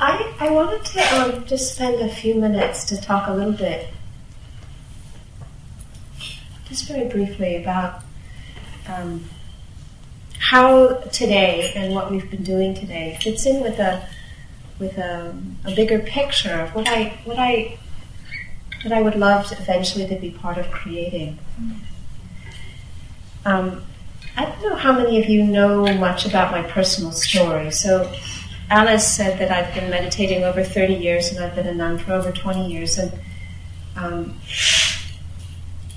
I, I wanted to um, just spend a few minutes to talk a little bit, just very briefly, about um, how today and what we've been doing today fits in with a with a, a bigger picture of what I what I what I would love to eventually to be part of creating. Um, I don't know how many of you know much about my personal story. So, Alice said that I've been meditating over 30 years and I've been a nun for over 20 years. And um,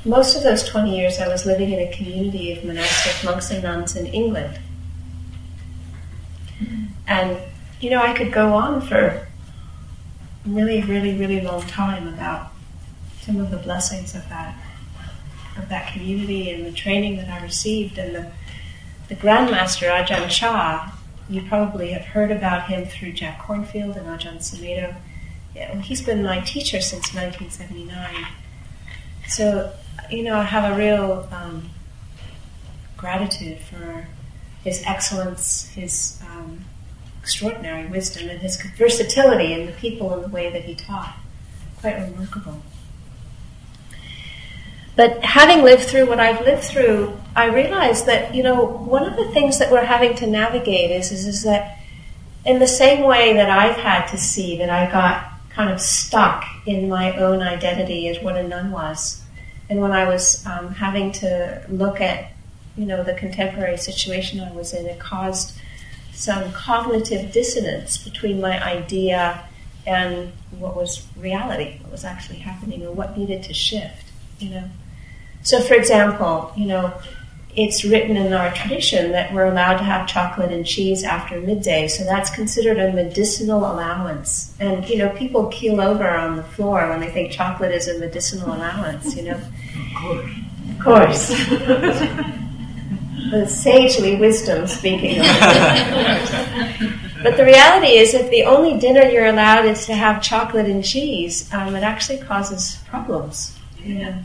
most of those 20 years I was living in a community of monastic monks and nuns in England. And, you know, I could go on for a really, really, really long time about some of the blessings of that of that community and the training that I received and the the Grandmaster Ajahn Chah. You probably have heard about him through Jack Kornfield and Ajahn Sumedho. Yeah, he's been my teacher since 1979. So, you know, I have a real um, gratitude for his excellence, his um, extraordinary wisdom, and his versatility in the people and the way that he taught. Quite remarkable. But having lived through what I've lived through, I realized that, you know, one of the things that we're having to navigate is, is, is that in the same way that I've had to see that I got kind of stuck in my own identity as what a nun was, and when I was um, having to look at, you know, the contemporary situation I was in, it caused some cognitive dissonance between my idea and what was reality, what was actually happening, or what needed to shift, you know. So, for example, you know, it's written in our tradition that we're allowed to have chocolate and cheese after midday, so that's considered a medicinal allowance. And, you know, people keel over on the floor when they think chocolate is a medicinal allowance, you know. Of course. Of course. the sagely wisdom speaking of But the reality is, if the only dinner you're allowed is to have chocolate and cheese, um, it actually causes problems. You know?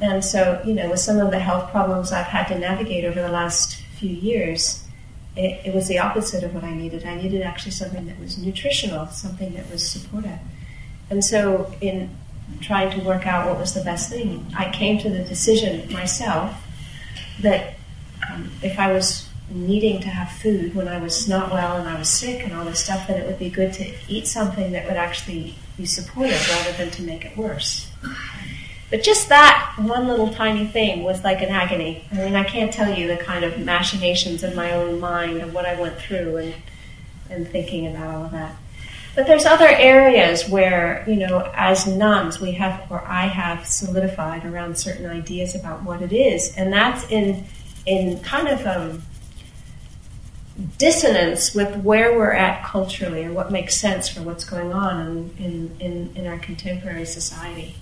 And so, you know, with some of the health problems I've had to navigate over the last few years, it, it, was the opposite of what I needed. I needed actually something that was nutritional, something that was supportive. And so, in trying to work out what was the best thing, I came to the decision myself that um, if I was needing to have food when I was not well and I was sick and all this stuff, that it would be good to eat something that would actually be supportive rather than to make it worse. But just that one little tiny thing was like an agony. I mean, I can't tell you the kind of machinations in my own mind of what I went through and, and thinking about all of that. But there's other areas where, you know, as nuns, we have, or I have solidified around certain ideas about what it is. And that's in, in kind of um, dissonance with where we're at culturally or what makes sense for what's going on in, in, in, in our contemporary society.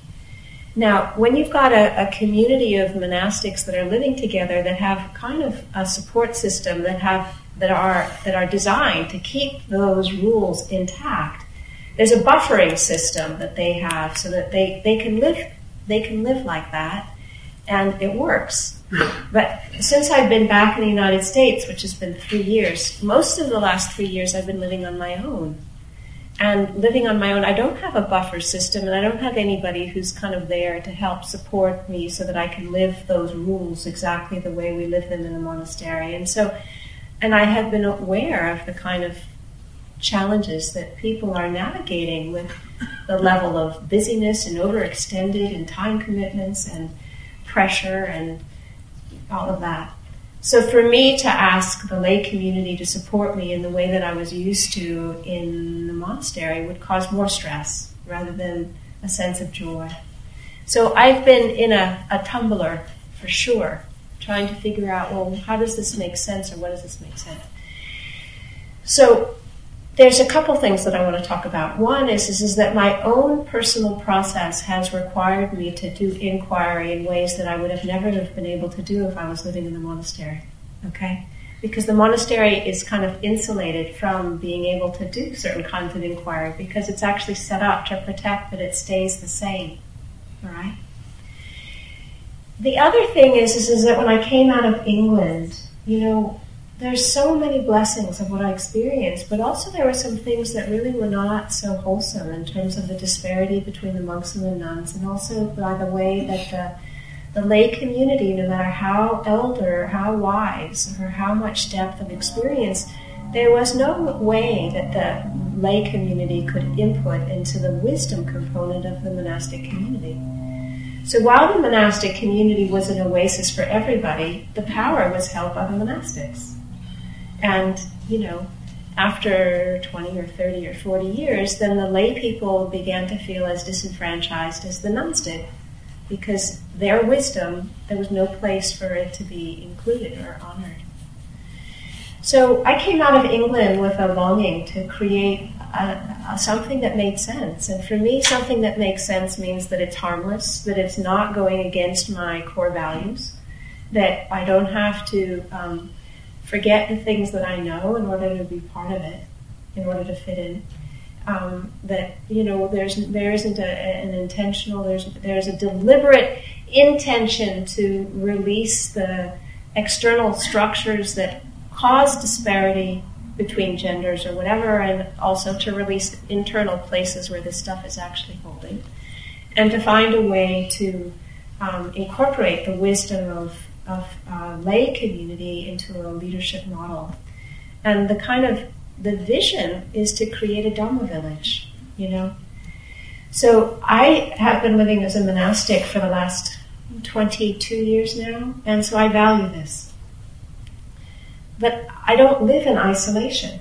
Now, when you've got a, a, community of monastics that are living together that have kind of a support system that have that are that are designed to keep those rules intact, there's a buffering system that they have so that they, they can live they can live like that and it works. But since I've been back in the United States, which has been three years, most of the last three years I've been living on my own and living on my own, I don't have a buffer system and I don't have anybody who's kind of there to help support me so that I can live those rules exactly the way we live them in the monastery. And so, and I have been aware of the kind of challenges that people are navigating with the level of busyness and overextended and time commitments and pressure and all of that. So for me to ask the lay community to support me in the way that I was used to in the monastery would cause more stress rather than a sense of joy. So I've been in a, a tumbler for sure, trying to figure out, well, how does this make sense or what does this make sense? So there's a couple things that I want to talk about. One is, is, is, that my own personal process has required me to do inquiry in ways that I would have never have been able to do if I was living in the monastery. Okay? Because the monastery is kind of insulated from being able to do certain kinds of inquiry because it's actually set up to protect that it stays the same. All right? The other thing is, is, is that when I came out of England, you know, there's so many blessings of what I experienced, but also there were some things that really were not so wholesome in terms of the disparity between the monks and the nuns, and also by the way that the, the lay community, no matter how elder, how wise, or how much depth of experience, there was no way that the lay community could input into the wisdom component of the monastic community. So while the monastic community was an oasis for everybody, the power was held by the monastics. And, you know, after 20 or 30 or 40 years, then the lay people began to feel as disenfranchised as the nuns did because their wisdom, there was no place for it to be included or honored. So I came out of England with a longing to create a, a, something that made sense. And for me, something that makes sense means that it's harmless, that it's not going against my core values, that I don't have to um, forget the things that I know in order to be part of it, in order to fit in. Um, that you know, there's there isn't a, an intentional. There's there's a deliberate intention to release the external structures that cause disparity between genders or whatever, and also to release internal places where this stuff is actually holding, and to find a way to um, incorporate the wisdom of of uh, lay community into a leadership model. And the kind of the vision is to create a Dhamma village, you know. So I have been living as a monastic for the last 22 years now, and so I value this. But I don't live in isolation.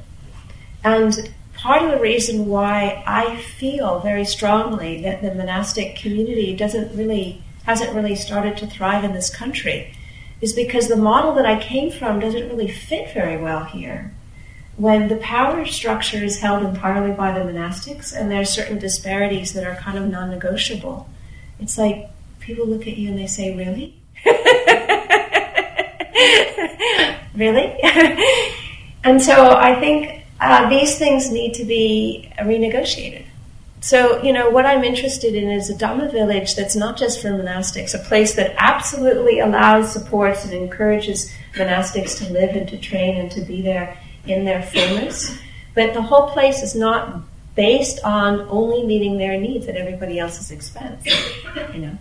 And part of the reason why I feel very strongly that the monastic community doesn't really hasn't really started to thrive in this country is because the model that I came from doesn't really fit very well here. When the power structure is held entirely by the monastics and there's certain disparities that are kind of non negotiable, it's like people look at you and they say, Really? really? and so I think uh, these things need to be renegotiated. So, you know, what I'm interested in is a Dhamma village that's not just for monastics, a place that absolutely allows, supports, and encourages monastics to live and to train and to be there in their fullness. But the whole place is not based on only meeting their needs at everybody else's expense. You know,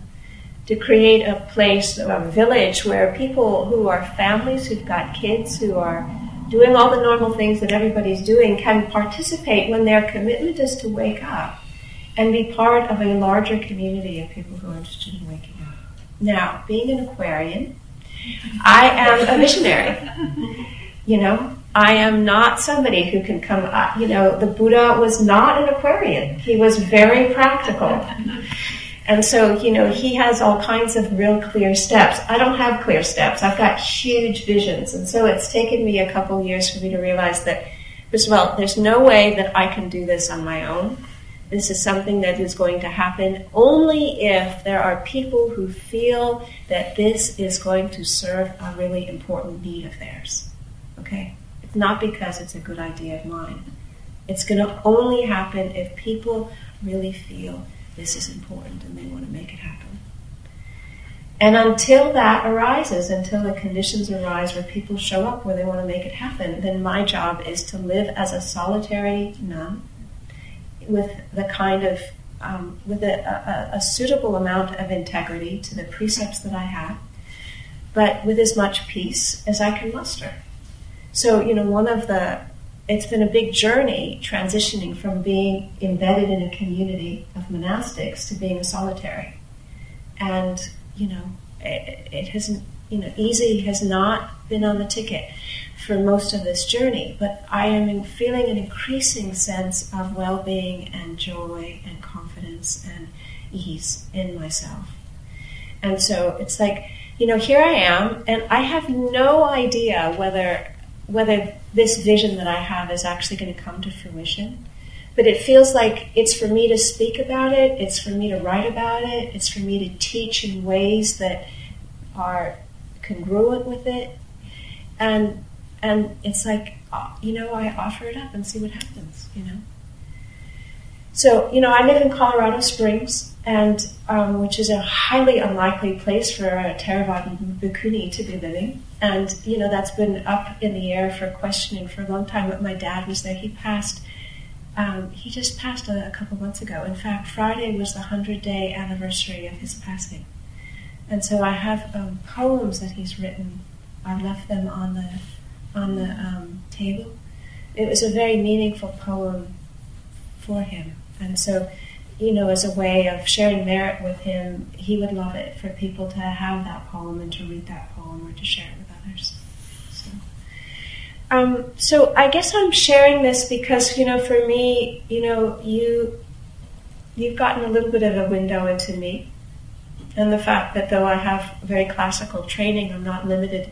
to create a place, a village where people who are families, who've got kids, who are doing all the normal things that everybody's doing, can participate when their commitment is to wake up and be part of a larger community of people who are interested in waking up. Now, being an Aquarian, I am a missionary. You know, I am not somebody who can come up. You know, the Buddha was not an Aquarian. He was very practical. And so, you know, he has all kinds of real clear steps. I don't have clear steps. I've got huge visions. And so it's taken me a couple years for me to realize that, first of all, there's no way that I can do this on my own. This is something that is going to happen only if there are people who feel that this is going to serve a really important need of theirs. Okay? It's not because it's a good idea of mine. It's going to only happen if people really feel this is important and they want to make it happen. And until that arises, until the conditions arise where people show up where they want to make it happen, then my job is to live as a solitary nun with the kind of um, with a, a, a, suitable amount of integrity to the precepts that I have, but with as much peace as I can muster. So, you know, one of the, it's been a big journey transitioning from being embedded in a community of monastics to being a solitary. And, you know, it, it hasn't, you know, easy has not been on the ticket for most of this journey, but I am feeling an increasing sense of well being and joy and confidence and ease in myself. And so it's like, you know, here I am, and I have no idea whether whether this vision that I have is actually going to come to fruition. But it feels like it's for me to speak about it, it's for me to write about it, it's for me to teach in ways that are congruent with it. And and it's like, uh, you know, I offer it up and see what happens, you know. So, you know, I live in Colorado Springs, and um, which is a highly unlikely place for a Theravada bhikkhuni to be living. And, you know, that's been up in the air for questioning for a long time. But my dad was there. He passed, um, he just passed a, a couple months ago. In fact, Friday was the 100 day anniversary of his passing. And so I have um, poems that he's written. I left them on the, on the um, table. It was a very meaningful poem for him. And so, you know, as a way of sharing merit with him, he would love it for people to have that poem and to read that poem or to share it with others. So, um, so I guess I'm sharing this because, you know, for me, you know, you you've gotten a little bit of a window into me. And the fact that though I have very classical training, I'm not limited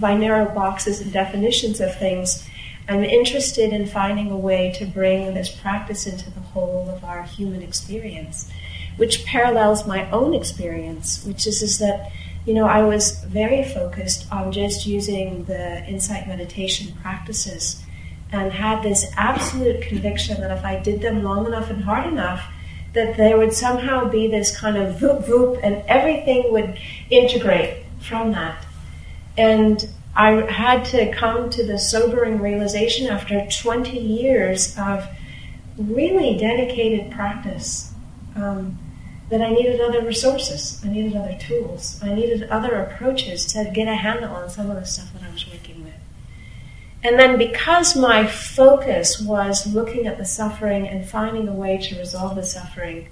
by narrow boxes and definitions of things. I'm interested in finding a way to bring this practice into the whole of our human experience, which parallels my own experience, which is, is that, you know, I was very focused on just using the insight meditation practices and had this absolute conviction that if I did them long enough and hard enough, that there would somehow be this kind of voop voop and everything would integrate from that. And I had to come to the sobering realization after 20 years of really dedicated practice um, that I needed other resources, I needed other tools, I needed other approaches to get a handle on some of the stuff that I was working with. And then because my focus was looking at the suffering and finding a way to resolve the suffering,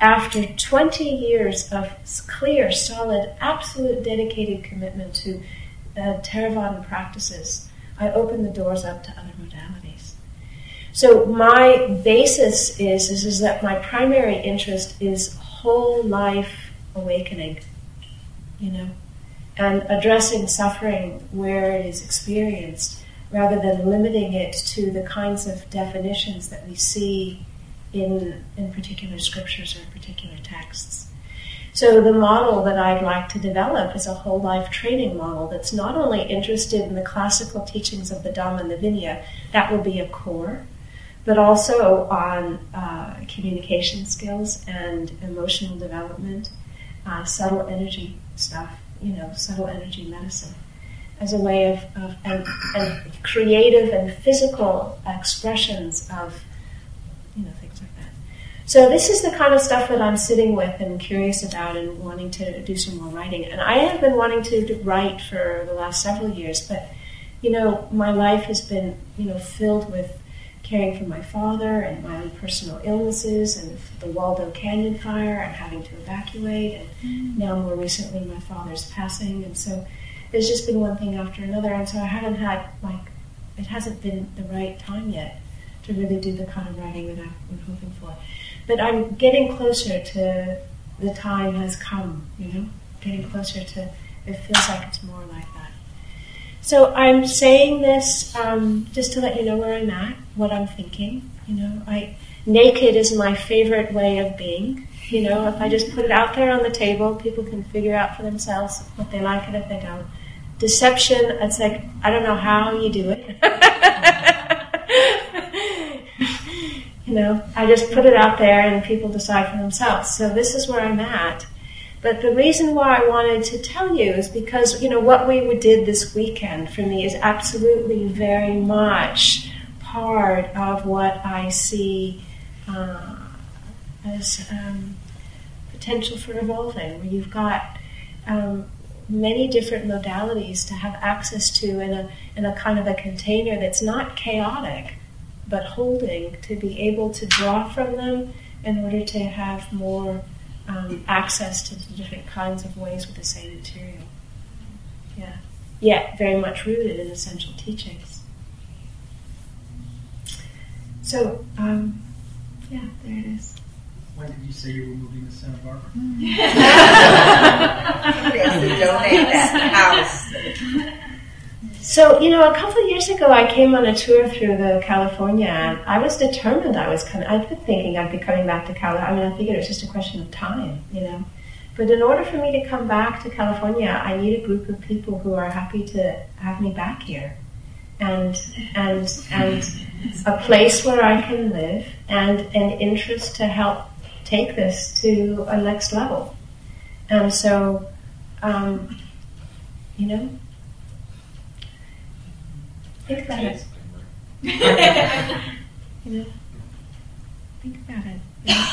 after 20 years of clear, solid, absolute dedicated commitment to uh, Theravada practices, I opened the doors up to other modalities. So my basis is, is, is that my primary interest is whole life awakening, you know, and addressing suffering where it is experienced rather than limiting it to the kinds of definitions that we see in, in particular scriptures or particular texts. So the model that I'd like to develop is a whole life training model that's not only interested in the classical teachings of the Dhamma and the Vinaya, that will be a core, but also on uh, communication skills and emotional development, uh, subtle energy stuff, you know, subtle energy medicine, as a way of, of and, and creative and physical expressions of you know things like that. so this is the kind of stuff that I'm sitting with and curious about and wanting to do some more writing. And I have been wanting to write for the last several years, but you know, my life has been, you know, filled with caring for my father and my own personal illnesses and the Waldo Canyon fire and having to evacuate and mm. now more recently my father's passing and so there's just been one thing after another and so I haven't had like it hasn't been the right time yet to really do the kind of writing that I've been hoping for. But I'm getting closer to the time has come, you know, getting closer to, it feels like it's more like that. So I'm saying this um, just to let you know where I'm at, what I'm thinking. You know, I naked is my favorite way of being. You know, if I just put it out there on the table, people can figure out for themselves what they like and if they don't. Deception, it's like I don't know how you do it. You know, I just put it out there and people decide for themselves. So this is where I'm at. But the reason why I wanted to tell you is because, you know, what we did this weekend for me is absolutely very much part of what I see uh, as um, potential for evolving, where you've got um, many different modalities to have access to in a, in a kind of a container that's not chaotic but holding to be able to draw from them in order to have more um, access to different kinds of ways with the same material. Yeah. Yet very much rooted in essential teachings. So, um, yeah, there it is. When did you say you were moving to Santa Barbara? So, you know, a couple of years ago, I came on a tour through the California, and I was determined I was coming. I've been thinking I'd be coming back to California. I mean, I figured it was just a question of time, you know. But in order for me to come back to California, I need a group of people who are happy to have me back here. and and and a place where I can live and an interest to help take this to a next level. And so, um, you know, think about it. you know, think about it. Yeah.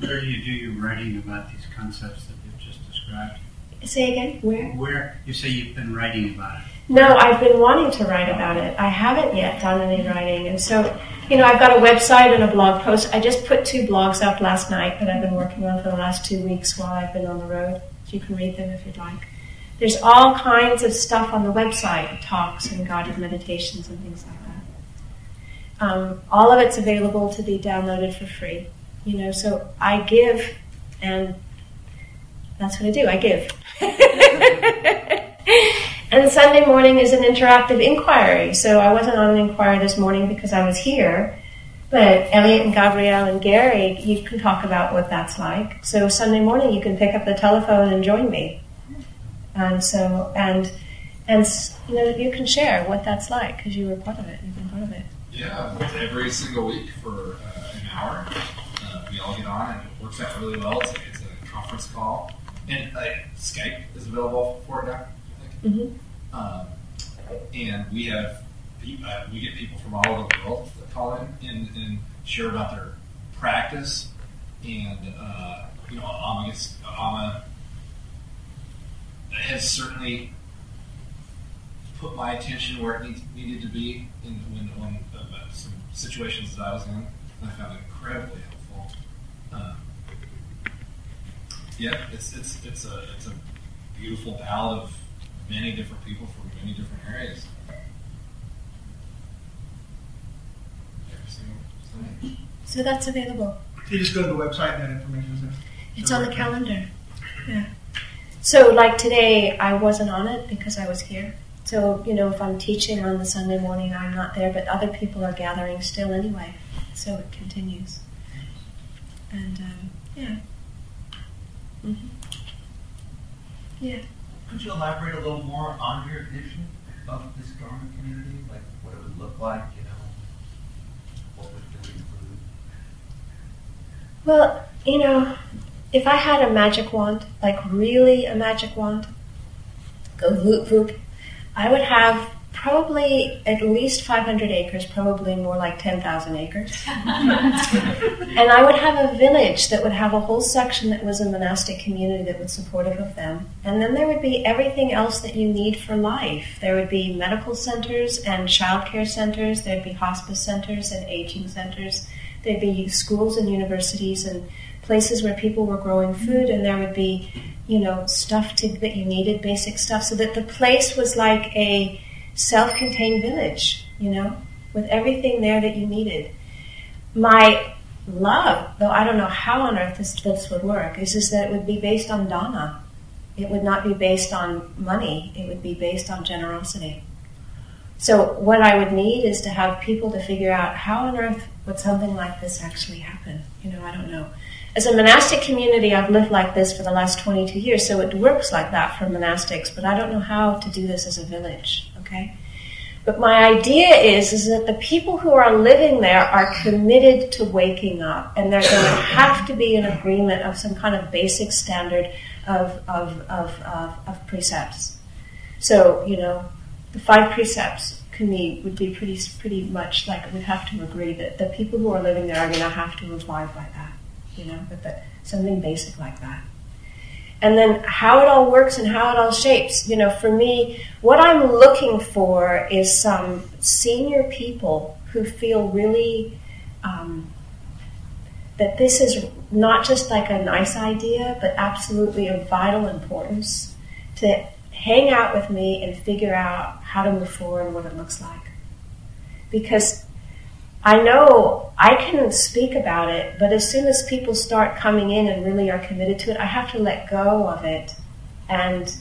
Where do you do your writing about these concepts that you've just described? Say again, where? Where you say you've been writing about it? No, I've been wanting to write about it. I haven't yet done any writing, and so you know, I've got a website and a blog post. I just put two blogs up last night that I've been working on for the last two weeks while I've been on the road. You can read them if you'd like. There's all kinds of stuff on the website, talks and guided meditations and things like that. Um, all of it's available to be downloaded for free. You know, so I give, and that's what I do. I give. and Sunday morning is an interactive inquiry. So I wasn't on an inquiry this morning because I was here. But Elliot and Gabrielle and Gary, you can talk about what that's like. So Sunday morning, you can pick up the telephone and join me. And so, and and you know, you can share what that's like because you were part of it. You've been part of it. Yeah, every single week for uh, an hour, uh, we all get on, and it works out really well. It's a, it's a conference call, and uh, Skype is available for it now. I think. Mm-hmm. Um, and we have uh, we get people from all over the world that call in and, and share about their practice. And uh, you know, Amma gets Amma has certainly put my attention where it needs, needed to be in when, when uh, some situations that I was in. I found it incredibly helpful. Um, yeah, it's it's it's a it's a beautiful ballad of many different people from many different areas. Every single Sunday. So that's available. You just go to the website and that information is there. It's on the calendar. Yeah. So, like today, I wasn't on it because I was here. So, you know, if I'm teaching on the Sunday morning, I'm not there, but other people are gathering still anyway. So it continues. And, um, yeah. hmm Yeah. Could you elaborate a little more on your vision of this garment community? Like what it would look like, you know? What would it include? Well, you know, if I had a magic wand, like really a magic wand, go voop voop, I would have probably at least 500 acres, probably more like 10,000 acres. and I would have a village that would have a whole section that was a monastic community that was supportive of them. And then there would be everything else that you need for life. There would be medical centers and childcare centers, there'd be hospice centers and aging centers, there'd be schools and universities and places where people were growing food, and there would be, you know, stuff to, that you needed, basic stuff, so that the place was like a self-contained village, you know, with everything there that you needed. My love, though I don't know how on earth this, this would work, is just that it would be based on dana. It would not be based on money. It would be based on generosity. So what I would need is to have people to figure out how on earth would something like this actually happen. You know, I don't know. As a monastic community, I've lived like this for the last 22 years, so it works like that for monastics, but I don't know how to do this as a village, okay? But my idea is, is that the people who are living there are committed to waking up, and there's going to have to be an agreement of some kind of basic standard of, of, of, of, of precepts. So, you know, the five precepts can be, would be pretty, pretty much like we'd have to agree that the people who are living there are going to have to abide by that you know, but that something basic like that. And then how it all works and how it all shapes. You know, for me, what I'm looking for is some senior people who feel really um, that this is not just like a nice idea, but absolutely of vital importance to hang out with me and figure out how to move forward and what it looks like. Because I know I can speak about it, but as soon as people start coming in and really are committed to it, I have to let go of it and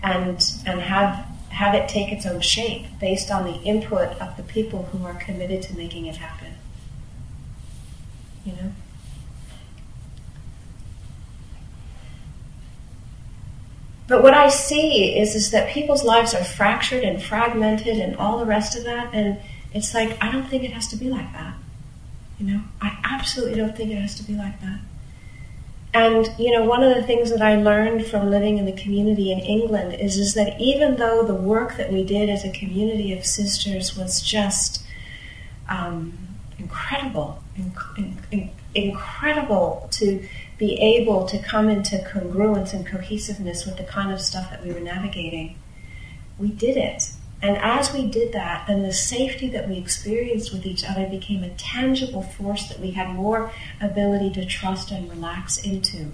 and and have have it take its own shape based on the input of the people who are committed to making it happen. You know? but what I see is is that people's lives are fractured and fragmented and all the rest of that, and it's like I don't think it has to be like that. You know, I absolutely don't think it has to be like that. And you know, one of the things that I learned from living in the community in England is is that even though the work that we did as a community of sisters was just um, incredible, inc- inc- incredible to be able to come into congruence and cohesiveness with the kind of stuff that we were navigating, we did it. And as we did that, then the safety that we experienced with each other became a tangible force that we had more ability to trust and relax into.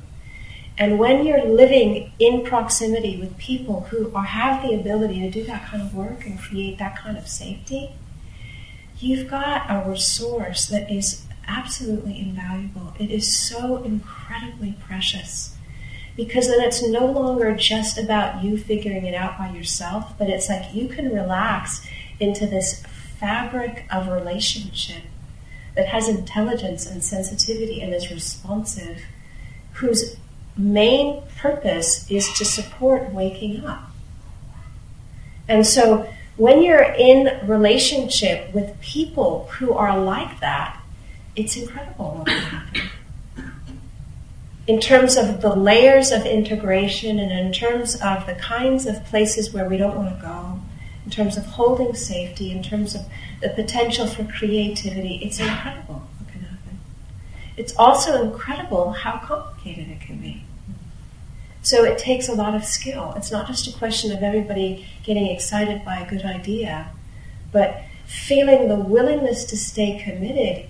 And when you're living in proximity with people who are, have the ability to do that kind of work and create that kind of safety, you've got a resource that is absolutely invaluable. It is so incredibly precious because then it's no longer just about you figuring it out by yourself, but it's like you can relax into this fabric of relationship that has intelligence and sensitivity and is responsive, whose main purpose is to support waking up. And so when you're in relationship with people who are like that, it's incredible what can happen in terms of the layers of integration and in terms of the kinds of places where we don't want to go, in terms of holding safety, in terms of the potential for creativity, it's incredible what can happen. It's also incredible how complicated it can be. So it takes a lot of skill. It's not just a question of everybody getting excited by a good idea, but feeling the willingness to stay committed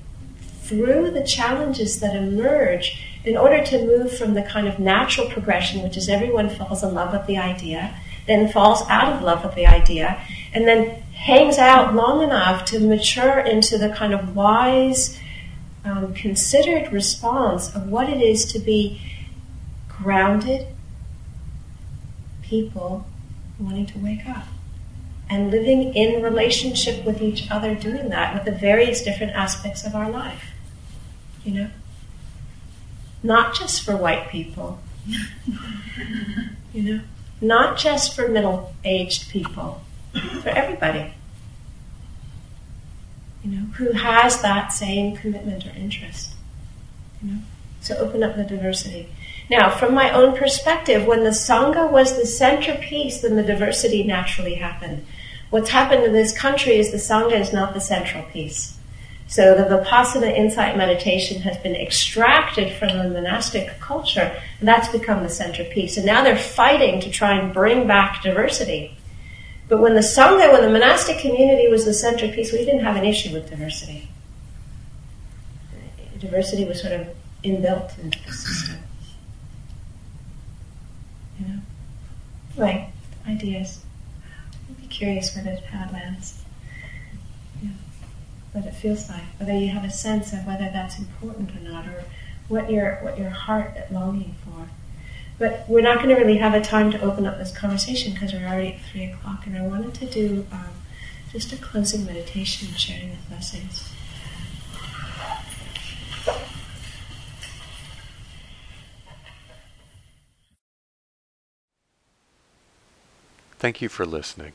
through the challenges that emerge in order to move from the kind of natural progression, which is everyone falls in love with the idea, then falls out of love with the idea, and then hangs out long enough to mature into the kind of wise, um, considered response of what it is to be grounded people wanting to wake up and living in relationship with each other, doing that with the various different aspects of our life. You know? Not just for white people, you know, not just for middle aged people, for everybody, you know, who has that same commitment or interest, you know. So open up the diversity. Now, from my own perspective, when the Sangha was the centerpiece, then the diversity naturally happened. What's happened in this country is the Sangha is not the central piece. So the Vipassana insight meditation has been extracted from the monastic culture, and that's become the centerpiece. And now they're fighting to try and bring back diversity. But when the Sangha, when the monastic community was the centerpiece, we didn't have an issue with diversity. Diversity was sort of inbuilt into the system. You know? Ideas. I'd be curious where it, how lands what it feels like, whether you have a sense of whether that's important or not, or what your what your heart is longing for. But we're not going to really have a time to open up this conversation because we're already at three o'clock, and I wanted to do um, just a closing meditation sharing the blessings. Thank you for listening.